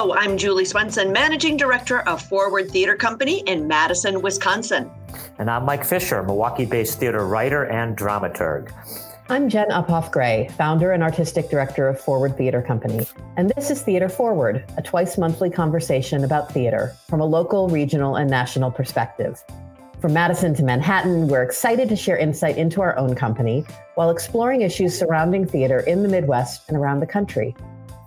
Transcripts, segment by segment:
Hello, I'm Julie Swenson, Managing Director of Forward Theater Company in Madison, Wisconsin. And I'm Mike Fisher, Milwaukee based theater writer and dramaturg. I'm Jen Uphoff Gray, founder and artistic director of Forward Theater Company. And this is Theater Forward, a twice monthly conversation about theater from a local, regional, and national perspective. From Madison to Manhattan, we're excited to share insight into our own company while exploring issues surrounding theater in the Midwest and around the country.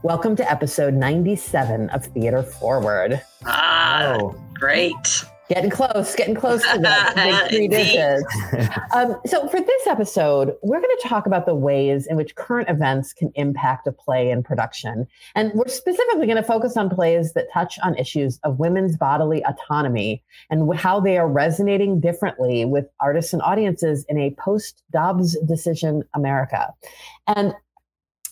Welcome to episode 97 of Theater Forward. Ah, oh. great. Getting close, getting close to that big three dishes. Um, so, for this episode, we're going to talk about the ways in which current events can impact a play and production. And we're specifically going to focus on plays that touch on issues of women's bodily autonomy and how they are resonating differently with artists and audiences in a post Dobbs decision America. And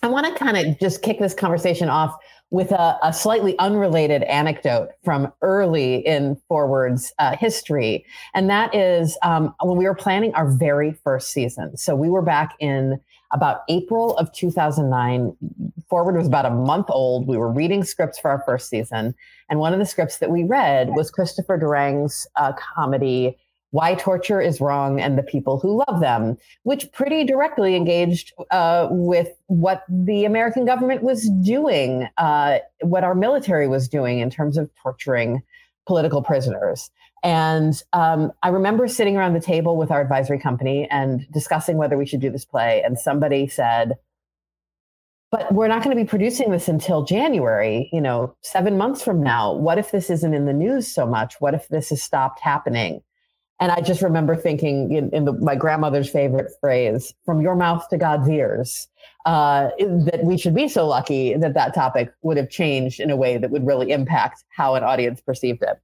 I want to kind of just kick this conversation off with a, a, slightly unrelated anecdote from early in Forward's uh, history. And that is um, when we were planning our very first season. So we were back in about April of 2009. Forward was about a month old. We were reading scripts for our first season. And one of the scripts that we read was Christopher Durang's uh, comedy why torture is wrong and the people who love them, which pretty directly engaged uh, with what the American government was doing, uh, what our military was doing in terms of torturing political prisoners. And um, I remember sitting around the table with our advisory company and discussing whether we should do this play. And somebody said, but we're not going to be producing this until January, you know, seven months from now. What if this isn't in the news so much? What if this has stopped happening? And I just remember thinking in, in the, my grandmother's favorite phrase, from your mouth to God's ears, uh, that we should be so lucky that that topic would have changed in a way that would really impact how an audience perceived it.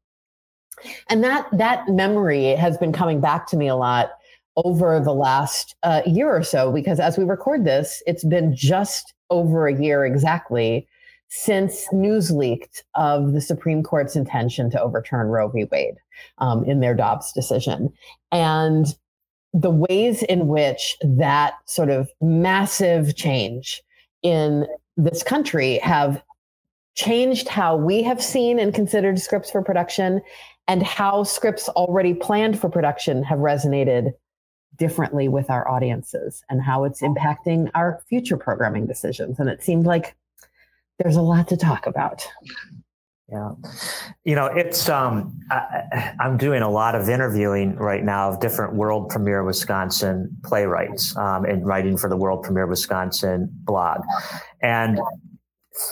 And that, that memory has been coming back to me a lot over the last uh, year or so, because as we record this, it's been just over a year exactly since news leaked of the Supreme Court's intention to overturn Roe v. Wade um, in their Dobbs decision. And the ways in which that sort of massive change in this country have changed how we have seen and considered scripts for production and how scripts already planned for production have resonated differently with our audiences and how it's impacting our future programming decisions. And it seemed like there's a lot to talk about. Yeah. You know, it's, um, I, am doing a lot of interviewing right now of different world premiere Wisconsin playwrights um, and writing for the world premiere Wisconsin blog. And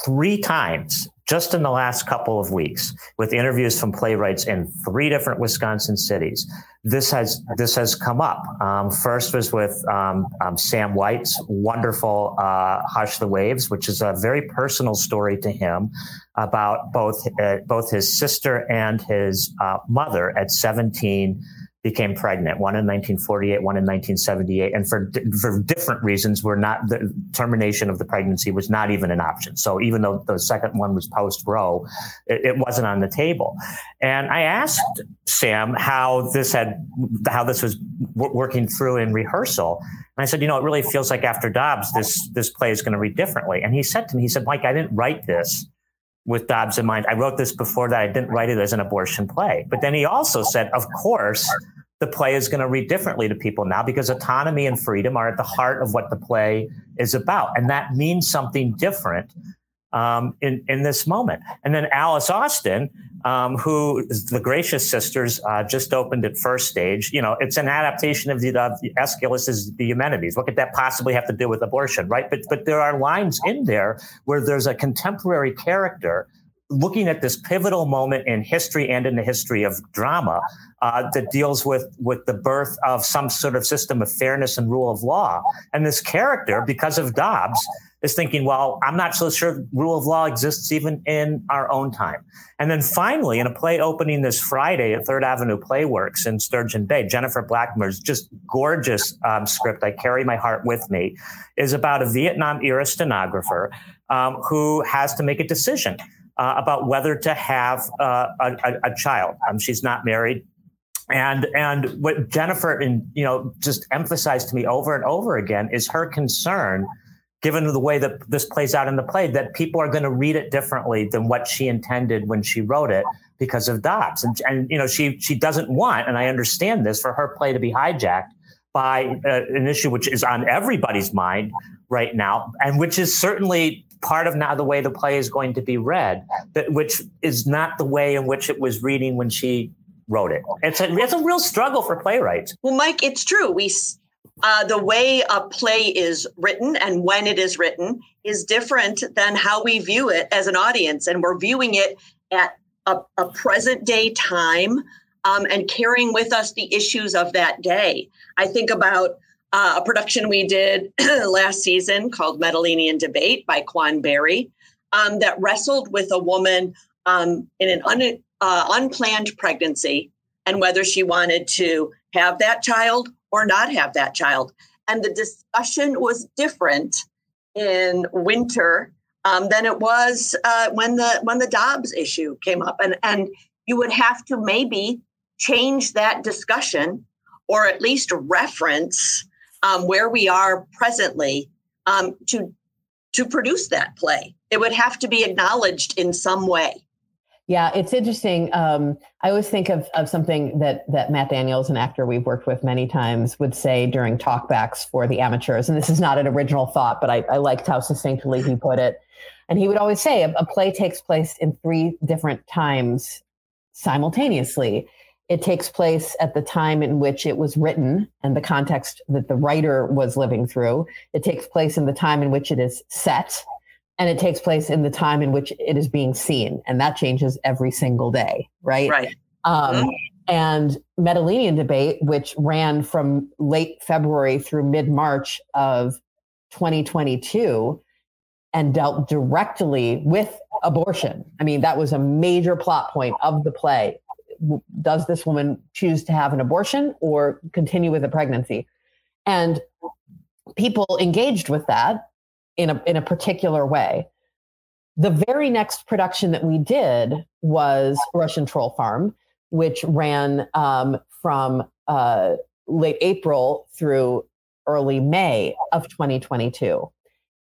three times just in the last couple of weeks with interviews from playwrights in three different Wisconsin cities. This has this has come up. Um, first was with um, um, Sam White's wonderful uh, "Hush the Waves," which is a very personal story to him about both uh, both his sister and his uh, mother at 17 became pregnant, one in 1948, one in 1978. And for, for different reasons, were not the termination of the pregnancy was not even an option. So even though the second one was post Roe, it, it, wasn't on the table. And I asked Sam how this had, how this was w- working through in rehearsal. And I said, you know, it really feels like after Dobbs, this, this play is going to read differently. And he said to me, he said, Mike, I didn't write this with Dobbs in mind. I wrote this before that. I didn't write it as an abortion play. But then he also said, of course, the play is going to read differently to people now because autonomy and freedom are at the heart of what the play is about. And that means something different um, in, in this moment. And then Alice Austin, um, who the Gracious Sisters uh, just opened at first stage. You know, it's an adaptation of the, of the Aeschylus's The Eumenides. What could that possibly have to do with abortion, right? But but there are lines in there where there's a contemporary character looking at this pivotal moment in history and in the history of drama uh, that deals with with the birth of some sort of system of fairness and rule of law. And this character, because of Dobbs, is thinking, well, I'm not so sure rule of law exists even in our own time. And then finally, in a play opening this Friday at Third Avenue Playworks in Sturgeon Bay, Jennifer Blackmer's just gorgeous um, script, I Carry My Heart With Me, is about a Vietnam era stenographer um, who has to make a decision uh, about whether to have uh, a, a, child. Um, she's not married. And and what Jennifer and you know just emphasized to me over and over again is her concern given the way that this plays out in the play, that people are going to read it differently than what she intended when she wrote it because of Dobbs. And, and you know, she she doesn't want, and I understand this, for her play to be hijacked by uh, an issue which is on everybody's mind right now, and which is certainly part of now the way the play is going to be read, but which is not the way in which it was reading when she wrote it. It's a, it's a real struggle for playwrights. Well, Mike, it's true. We uh, the way a play is written and when it is written is different than how we view it as an audience, and we're viewing it at a, a present day time um, and carrying with us the issues of that day. I think about uh, a production we did last season called Medellinian Debate by Quan Berry um, that wrestled with a woman um, in an un, uh, unplanned pregnancy and whether she wanted to have that child or not have that child. And the discussion was different in winter um, than it was uh, when the when the Dobbs issue came up, and and you would have to maybe change that discussion or at least reference um, where we are presently um, to to produce that play. It would have to be acknowledged in some way. Yeah, it's interesting. Um, I always think of, of something that that Matt Daniels, an actor we've worked with many times, would say during talkbacks for the amateurs. And this is not an original thought, but I, I liked how succinctly he put it. And he would always say a, a play takes place in three different times simultaneously. It takes place at the time in which it was written and the context that the writer was living through. It takes place in the time in which it is set and it takes place in the time in which it is being seen and that changes every single day right right um, mm-hmm. and medellinian debate which ran from late february through mid-march of 2022 and dealt directly with abortion i mean that was a major plot point of the play does this woman choose to have an abortion or continue with a pregnancy and people engaged with that in a in a particular way. The very next production that we did was Russian Troll Farm, which ran um, from uh, late April through early May of 2022.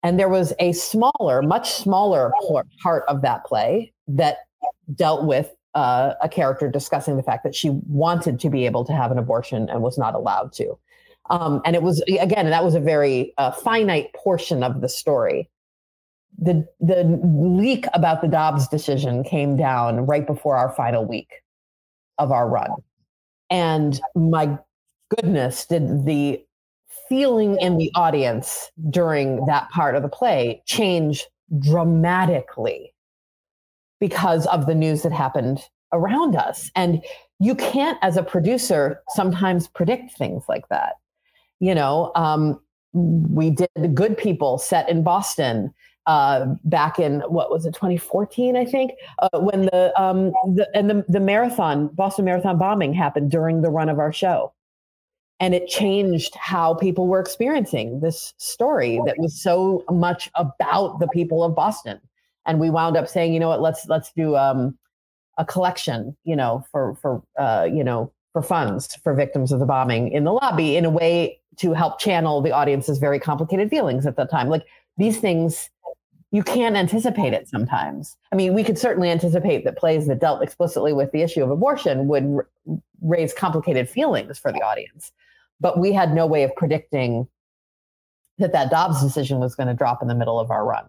And there was a smaller, much smaller part of that play that dealt with uh, a character discussing the fact that she wanted to be able to have an abortion and was not allowed to. Um, and it was again, that was a very uh, finite portion of the story. The the leak about the Dobbs decision came down right before our final week of our run, and my goodness, did the feeling in the audience during that part of the play change dramatically because of the news that happened around us. And you can't, as a producer, sometimes predict things like that. You know, um, we did the Good People set in Boston uh, back in what was it 2014 i think? Uh, when the um the, and the, the marathon boston marathon bombing happened during the run of our show. And it changed how people were experiencing this story that was so much about the people of boston and we wound up saying you know what let's let's do um a collection you know for for uh you know for funds for victims of the bombing in the lobby in a way to help channel the audience's very complicated feelings at the time. Like these things, you can't anticipate it sometimes. I mean, we could certainly anticipate that plays that dealt explicitly with the issue of abortion would r- raise complicated feelings for the audience. But we had no way of predicting that that Dobbs decision was going to drop in the middle of our run.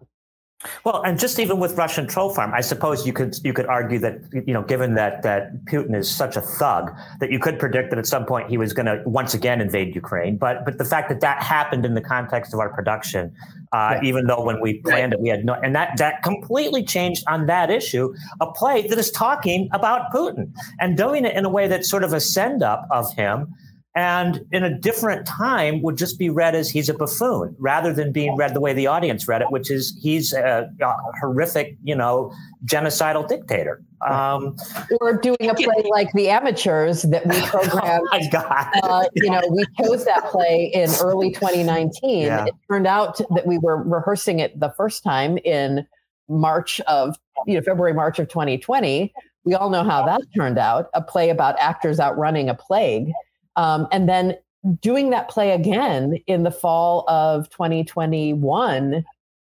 Well, and just even with Russian troll farm, I suppose you could you could argue that you know, given that that Putin is such a thug, that you could predict that at some point he was going to once again invade Ukraine. But but the fact that that happened in the context of our production, uh, yeah. even though when we planned it we had no, and that that completely changed on that issue a play that is talking about Putin and doing it in a way that's sort of a send up of him and in a different time would just be read as he's a buffoon rather than being read the way the audience read it which is he's a, a horrific you know genocidal dictator. Um, or doing a play like the amateurs that we programmed oh my God. Uh, you know we chose that play in early 2019 yeah. it turned out that we were rehearsing it the first time in march of you know february march of 2020 we all know how that turned out. A play about actors outrunning a plague um, and then doing that play again in the fall of 2021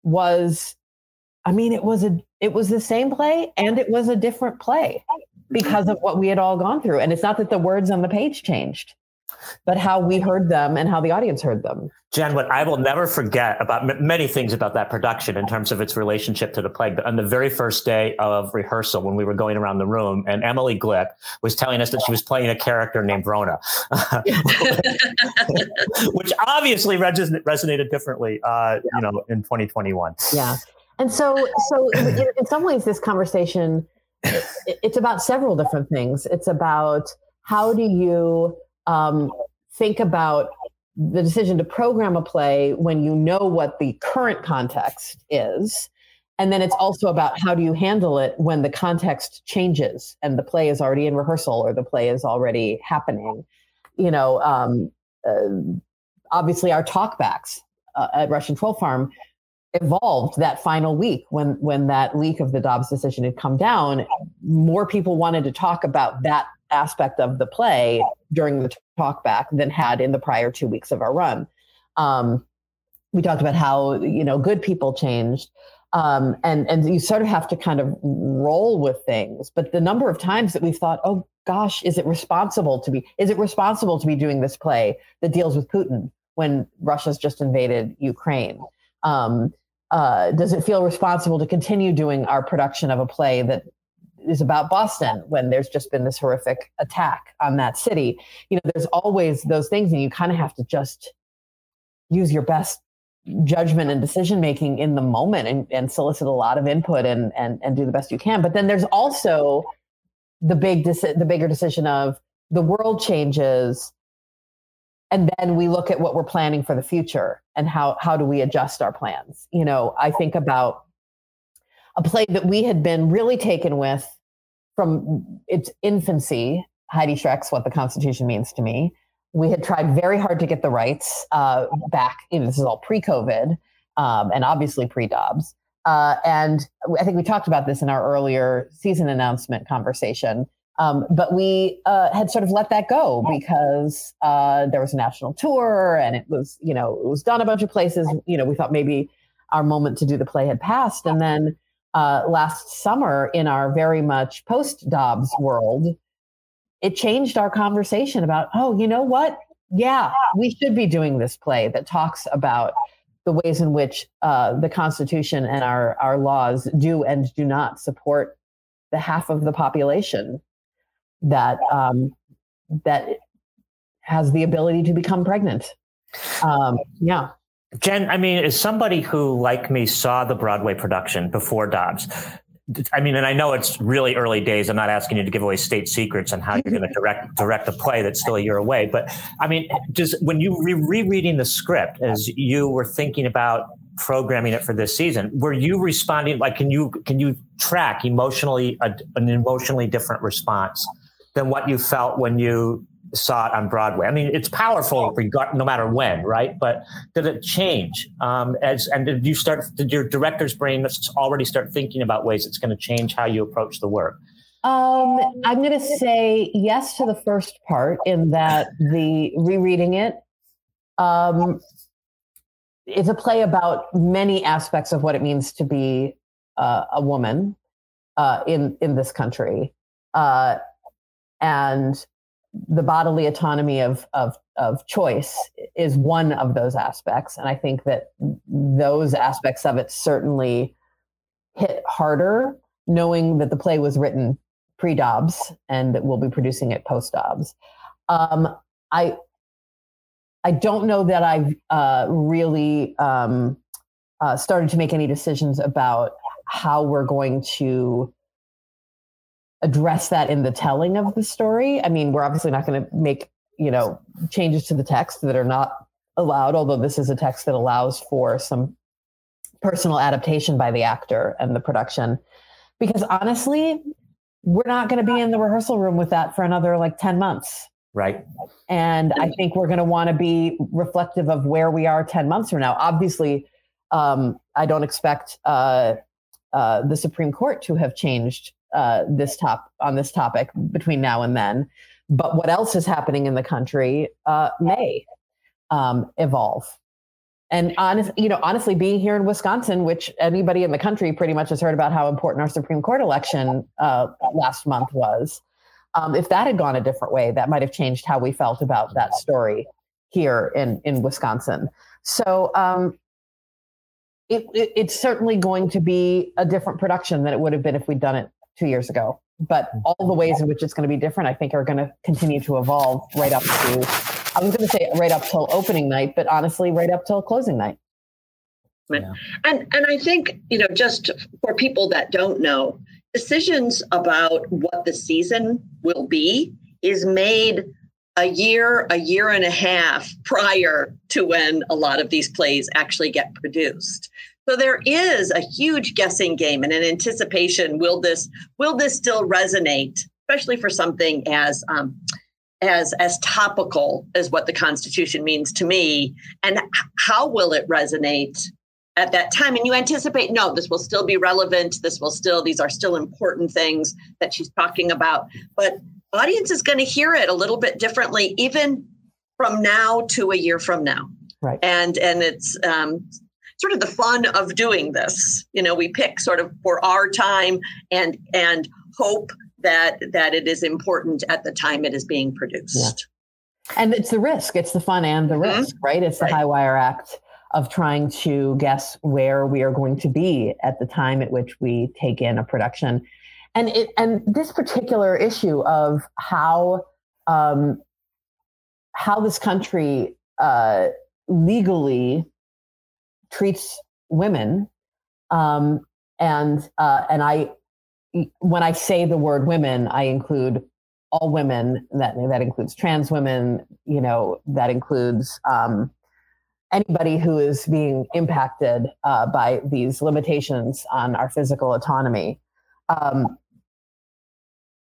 was I mean, it was a it was the same play and it was a different play because of what we had all gone through. And it's not that the words on the page changed, but how we heard them and how the audience heard them. Jen, what I will never forget about m- many things about that production in terms of its relationship to the play, but on the very first day of rehearsal, when we were going around the room, and Emily Glick was telling us that she was playing a character named Rona, which obviously res- resonated differently, uh, you know, in 2021. Yeah. And so, so in, in some ways, this conversation it's about several different things. It's about how do you um, think about the decision to program a play when you know what the current context is. And then it's also about how do you handle it when the context changes and the play is already in rehearsal or the play is already happening. You know, um, uh, obviously our talkbacks uh, at Russian Troll Farm evolved that final week when when that leak of the Dobbs decision had come down. More people wanted to talk about that aspect of the play during the talkback than had in the prior two weeks of our run. Um, we talked about how you know good people changed. Um, and and you sort of have to kind of roll with things. But the number of times that we've thought, oh gosh, is it responsible to be? Is it responsible to be doing this play that deals with Putin when Russia's just invaded Ukraine? Um, uh, does it feel responsible to continue doing our production of a play that is about Boston when there's just been this horrific attack on that city? You know, there's always those things, and you kind of have to just use your best judgment and decision making in the moment and, and solicit a lot of input and, and and do the best you can. But then there's also the big deci- the bigger decision of the world changes and then we look at what we're planning for the future and how how do we adjust our plans you know i think about a play that we had been really taken with from its infancy heidi schreck's what the constitution means to me we had tried very hard to get the rights uh, back you know this is all pre-covid um, and obviously pre-dobbs uh, and i think we talked about this in our earlier season announcement conversation um, but we uh, had sort of let that go because uh, there was a national tour and it was, you know, it was done a bunch of places. You know, we thought maybe our moment to do the play had passed. And then uh, last summer, in our very much post Dobbs world, it changed our conversation about, oh, you know what? Yeah, we should be doing this play that talks about the ways in which uh, the Constitution and our, our laws do and do not support the half of the population that um, that has the ability to become pregnant. Um, yeah. Jen, I mean, as somebody who, like me, saw the Broadway production before Dobbs, I mean, and I know it's really early days. I'm not asking you to give away state secrets on how you're going to direct direct a play that's still a year away. But I mean, just when you re- rereading the script as you were thinking about programming it for this season, were you responding like can you can you track emotionally a, an emotionally different response than what you felt when you saw it on Broadway. I mean, it's powerful no matter when, right? But did it change? Um, as and did you start? Did your director's brain already start thinking about ways it's going to change how you approach the work? Um, I'm going to say yes to the first part in that the rereading it. Um, it's a play about many aspects of what it means to be uh, a woman uh, in in this country. Uh, and the bodily autonomy of, of, of choice is one of those aspects. And I think that those aspects of it certainly hit harder, knowing that the play was written pre Dobbs and that we'll be producing it post Dobbs. Um, I, I don't know that I've uh, really um, uh, started to make any decisions about how we're going to address that in the telling of the story. I mean, we're obviously not going to make, you know, changes to the text that are not allowed, although this is a text that allows for some personal adaptation by the actor and the production. Because honestly, we're not going to be in the rehearsal room with that for another like 10 months. Right. And I think we're going to want to be reflective of where we are 10 months from now. Obviously, um, I don't expect uh, uh, the Supreme Court to have changed uh, this top on this topic between now and then. but what else is happening in the country uh, may um, evolve. And honest, you know, honestly, being here in Wisconsin, which anybody in the country pretty much has heard about how important our Supreme Court election uh, last month was. Um, if that had gone a different way, that might have changed how we felt about that story here in in Wisconsin. So um, it, it, it's certainly going to be a different production than it would have been if we'd done it two years ago. But mm-hmm. all the ways in which it's going to be different, I think, are going to continue to evolve right up to I was going to say right up till opening night, but honestly, right up till closing night. Yeah. And and I think you know, just for people that don't know, decisions about what the season will be is made a year, a year and a half prior to when a lot of these plays actually get produced. So there is a huge guessing game and an anticipation. Will this will this still resonate, especially for something as um, as as topical as what the Constitution means to me, and how will it resonate at that time? And you anticipate, no, this will still be relevant. This will still; these are still important things that she's talking about. But audience is going to hear it a little bit differently, even from now to a year from now. Right. And and it's um, sort of the fun of doing this. You know, we pick sort of for our time and and hope that that it is important at the time it is being produced. Yeah. And it's the risk. It's the fun and the mm-hmm. risk, right? It's the right. high wire act of trying to guess where we are going to be at the time at which we take in a production. And it and this particular issue of how um, how this country uh, legally treats women um, and uh, and I when I say the word women, I include all women. That that includes trans women. You know, that includes um, anybody who is being impacted uh, by these limitations on our physical autonomy. Um,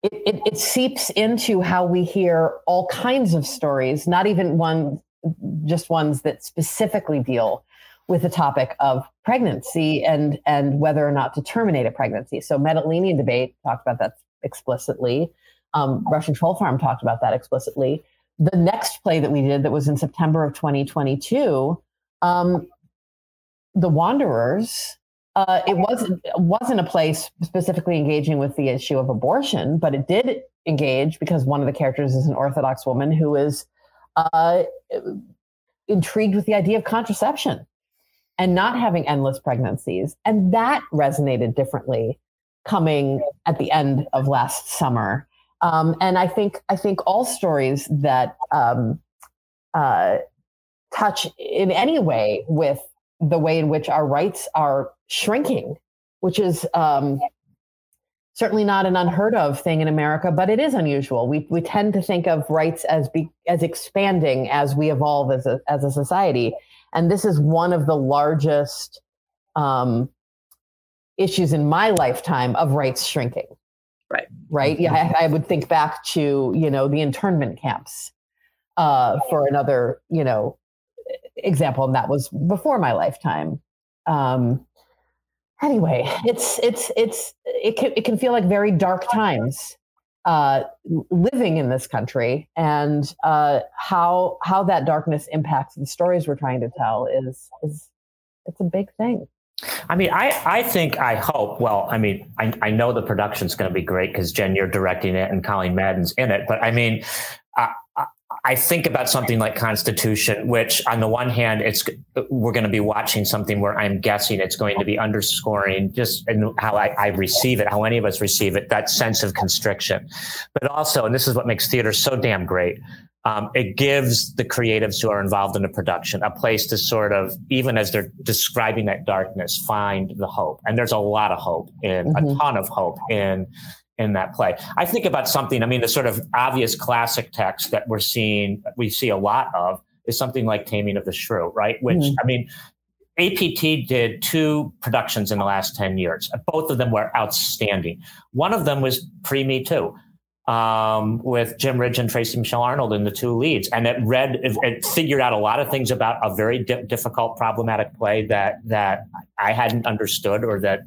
it, it, it, seeps into how we hear all kinds of stories, not even one, just ones that specifically deal with the topic of pregnancy and and whether or not to terminate a pregnancy. So Medellinian debate talked about that explicitly. Um, Russian Troll Farm talked about that explicitly. The next play that we did that was in September of 2022, um, The Wanderers. Uh, it wasn't wasn't a place specifically engaging with the issue of abortion, but it did engage because one of the characters is an Orthodox woman who is uh, intrigued with the idea of contraception and not having endless pregnancies. And that resonated differently coming at the end of last summer. Um, and I think I think all stories that um, uh, touch in any way with the way in which our rights are shrinking, which is um, certainly not an unheard of thing in America, but it is unusual. We we tend to think of rights as be, as expanding as we evolve as a as a society, and this is one of the largest um, issues in my lifetime of rights shrinking. Right. Right. Yeah. I, I would think back to, you know, the internment camps uh, for another, you know, example. And that was before my lifetime. Um, anyway, it's, it's, it's, it can, it can feel like very dark times uh, living in this country and uh, how how that darkness impacts the stories we're trying to tell is is it's a big thing. I mean, I, I think, I hope, well, I mean, I, I know the production's going to be great because Jen, you're directing it and Colleen Madden's in it. But I mean, I think about something like Constitution, which on the one hand, it's we're going to be watching something where I'm guessing it's going to be underscoring just how I, I, receive it, how any of us receive it, that sense of constriction. But also, and this is what makes theater so damn great, um, it gives the creatives who are involved in the production a place to sort of, even as they're describing that darkness, find the hope. And there's a lot of hope in mm-hmm. a ton of hope in in that play. I think about something, I mean, the sort of obvious classic text that we're seeing, we see a lot of is something like Taming of the Shrew, right? Which, mm-hmm. I mean, APT did two productions in the last 10 years. Both of them were outstanding. One of them was pre Me Too. Um, with Jim Ridge and Tracy Michelle Arnold in the two leads, and it read it, figured out a lot of things about a very di- difficult, problematic play that that I hadn't understood or that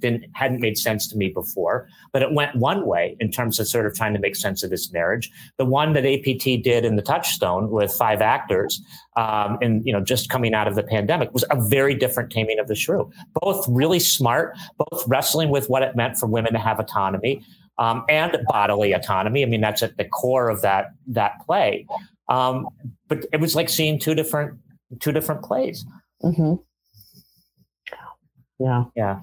didn't hadn't made sense to me before. But it went one way in terms of sort of trying to make sense of this marriage. The one that APT did in the Touchstone with five actors, um, and you know, just coming out of the pandemic, was a very different taming of the shrew. Both really smart, both wrestling with what it meant for women to have autonomy um, and bodily autonomy. I mean, that's at the core of that that play. Um, but it was like seeing two different two different plays. Mm-hmm. Yeah, yeah.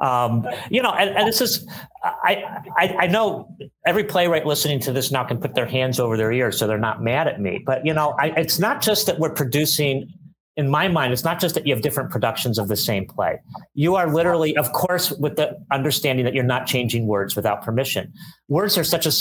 Um, you know, and, and, this is, I, I, I know every playwright listening to this now can put their hands over their ears so they're not mad at me. But you know, I, it's not just that we're producing in my mind, it's not just that you have different productions of the same play. You are literally, of course, with the understanding that you're not changing words without permission. Words are such a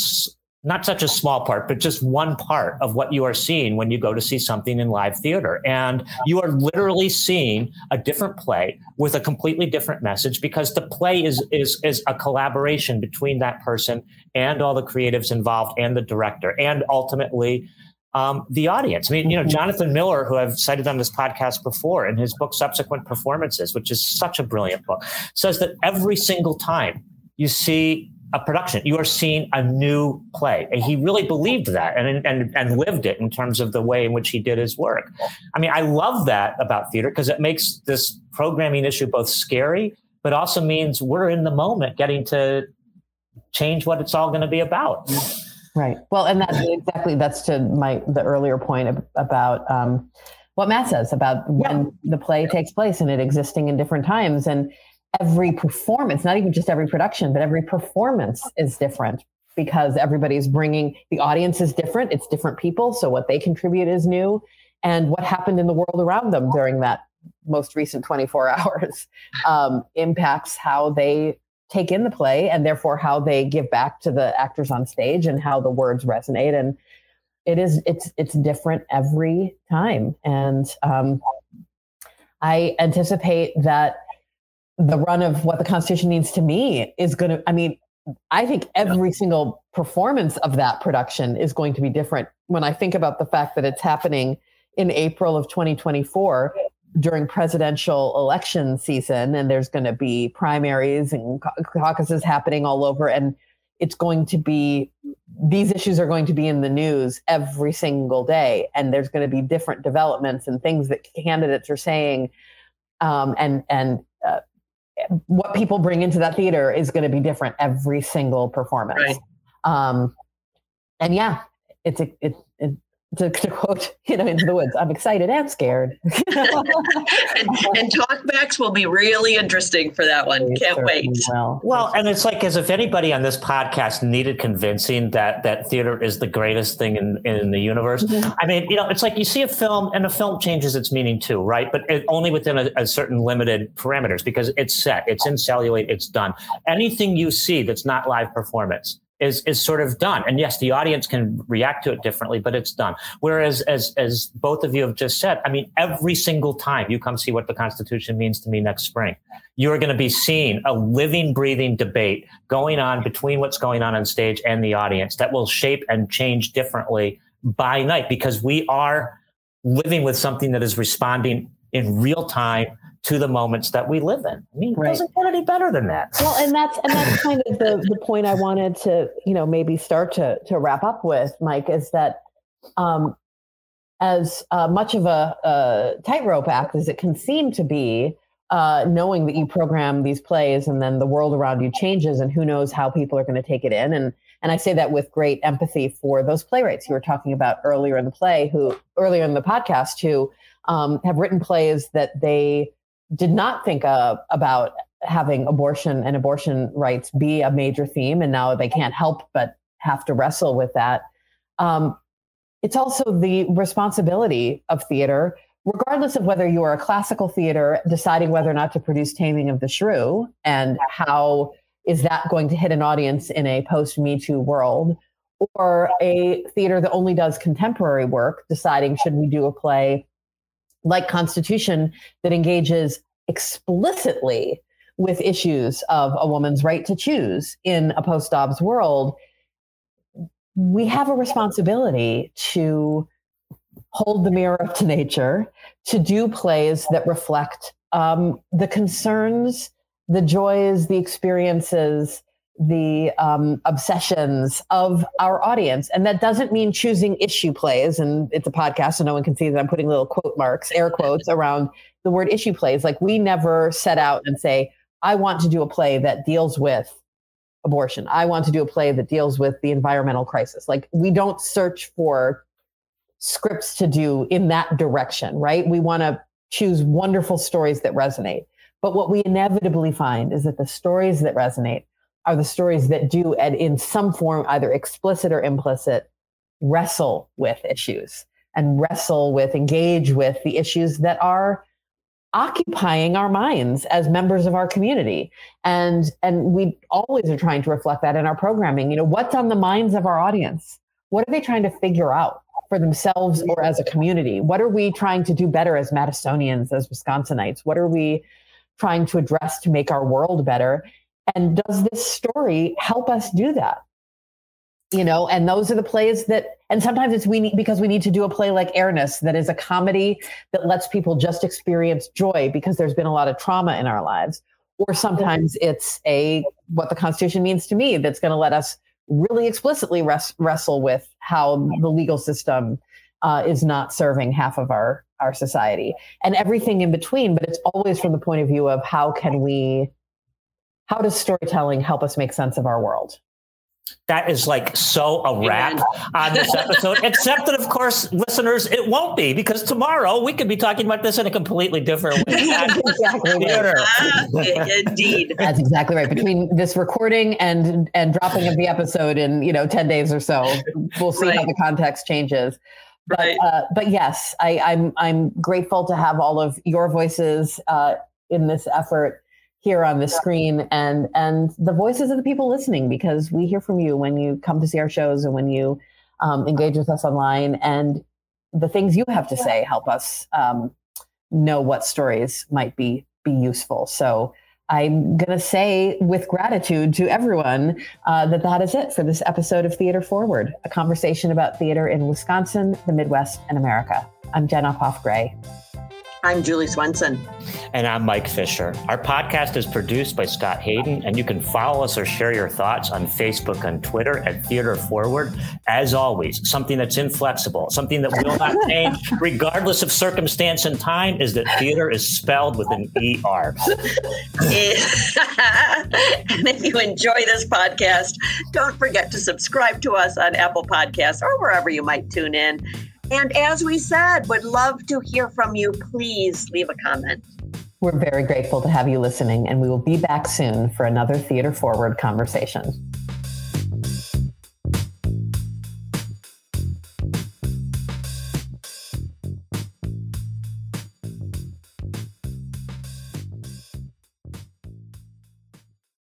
not such a small part, but just one part of what you are seeing when you go to see something in live theater. And you are literally seeing a different play with a completely different message because the play is, is, is a collaboration between that person and all the creatives involved and the director and ultimately um, the audience. I mean, you know, mm-hmm. Jonathan Miller, who I've cited on this podcast before, in his book Subsequent Performances, which is such a brilliant book, says that every single time you see a production, you are seeing a new play. And he really believed that and, and, and lived it in terms of the way in which he did his work. I mean, I love that about theater because it makes this programming issue both scary, but also means we're in the moment getting to change what it's all going to be about. Right. Well, and that's exactly that's to my the earlier point about um, what Matt says about when the play takes place and it existing in different times and every performance, not even just every production, but every performance is different because everybody's bringing the audience is different. It's different people, so what they contribute is new, and what happened in the world around them during that most recent 24 hours um, impacts how they take in the play and therefore how they give back to the actors on stage and how the words resonate. And it is it's it's different every time. And um, i anticipate that the run of what the constitution means to me is going to i mean i think every single performance of that production is going to be different. When i think about the fact that it's happening in april of 2024 during presidential election season and there's going to be primaries and caucuses happening all over and it's going to be these issues are going to be in the news every single day and there's going to be different developments and things that candidates are saying um, and and uh, what people bring into that theater is going to be different every single performance right. um, and yeah it's a, it, it, to, to, quote, you know, into the woods. I'm excited and scared. and, and talkbacks will be really interesting for that one. Can't wait. Well, well, and it's like as if anybody on this podcast needed convincing that that theater is the greatest thing in, in the universe. Mm-hmm. I mean, you know, it's like you see a film and a film changes its meaning too, right? But it, only within a, a certain limited parameters because it's set, it's in celluloid, it's done. Anything you see that's not live performance is is sort of done. And yes, the audience can react to it differently, but it's done. Whereas, as as both of you have just said, I mean, every single time you come see what the Constitution means to me next spring, you are going to be seeing a living, breathing debate going on between what's going on on stage and the audience that will shape and change differently by night because we are living with something that is responding in real time to the moments that we live in. I mean, right. it doesn't get any better than that. Well, and that's and that's kind of the, the point I wanted to, you know, maybe start to to wrap up with, Mike, is that um, as uh, much of a, a tightrope act as it can seem to be, uh, knowing that you program these plays and then the world around you changes and who knows how people are going to take it in and and I say that with great empathy for those playwrights you were talking about earlier in the play who earlier in the podcast who um, have written plays that they did not think uh, about having abortion and abortion rights be a major theme, and now they can't help but have to wrestle with that. Um, it's also the responsibility of theater, regardless of whether you are a classical theater deciding whether or not to produce Taming of the Shrew and how is that going to hit an audience in a post Me Too world, or a theater that only does contemporary work deciding should we do a play like Constitution that engages explicitly with issues of a woman's right to choose in a post Dobbs world, we have a responsibility to hold the mirror up to nature, to do plays that reflect um, the concerns, the joys, the experiences, the um, obsessions of our audience. And that doesn't mean choosing issue plays. And it's a podcast, so no one can see that I'm putting little quote marks, air quotes around the word issue plays. Like we never set out and say, I want to do a play that deals with abortion. I want to do a play that deals with the environmental crisis. Like we don't search for scripts to do in that direction, right? We want to choose wonderful stories that resonate. But what we inevitably find is that the stories that resonate are the stories that do, and in some form, either explicit or implicit, wrestle with issues and wrestle with, engage with the issues that are occupying our minds as members of our community. And and we always are trying to reflect that in our programming. You know what's on the minds of our audience? What are they trying to figure out for themselves or as a community? What are we trying to do better as madisonians as wisconsinites? What are we trying to address to make our world better and does this story help us do that? You know and those are the plays that and sometimes it's we need because we need to do a play like airness that is a comedy that lets people just experience joy because there's been a lot of trauma in our lives. Or sometimes it's a what the constitution means to me that's going to let us really explicitly res- wrestle with how the legal system uh, is not serving half of our our society. And everything in between but it's always from the point of view of how can we how does storytelling help us make sense of our world that is like so a wrap Amen. on this episode, except that, of course, listeners, it won't be because tomorrow we could be talking about this in a completely different way. exactly right. Indeed. That's exactly right. Between this recording and and dropping of the episode in, you know, 10 days or so, we'll see right. how the context changes. But, right. uh, but yes, I, I'm I'm grateful to have all of your voices uh, in this effort here on the screen and and the voices of the people listening because we hear from you when you come to see our shows and when you um, engage with us online. And the things you have to say help us um, know what stories might be be useful. So i'm going to say with gratitude to everyone uh, that that is it for this episode of theater forward a conversation about theater in wisconsin the midwest and america. I'm jenna uphoff gray I'm Julie Swenson. And I'm Mike Fisher. Our podcast is produced by Scott Hayden, and you can follow us or share your thoughts on Facebook and Twitter at Theater Forward. As always, something that's inflexible, something that will not change, regardless of circumstance and time, is that theater is spelled with an ER. and if you enjoy this podcast, don't forget to subscribe to us on Apple Podcasts or wherever you might tune in. And as we said, would love to hear from you. Please leave a comment. We're very grateful to have you listening, and we will be back soon for another Theater Forward conversation.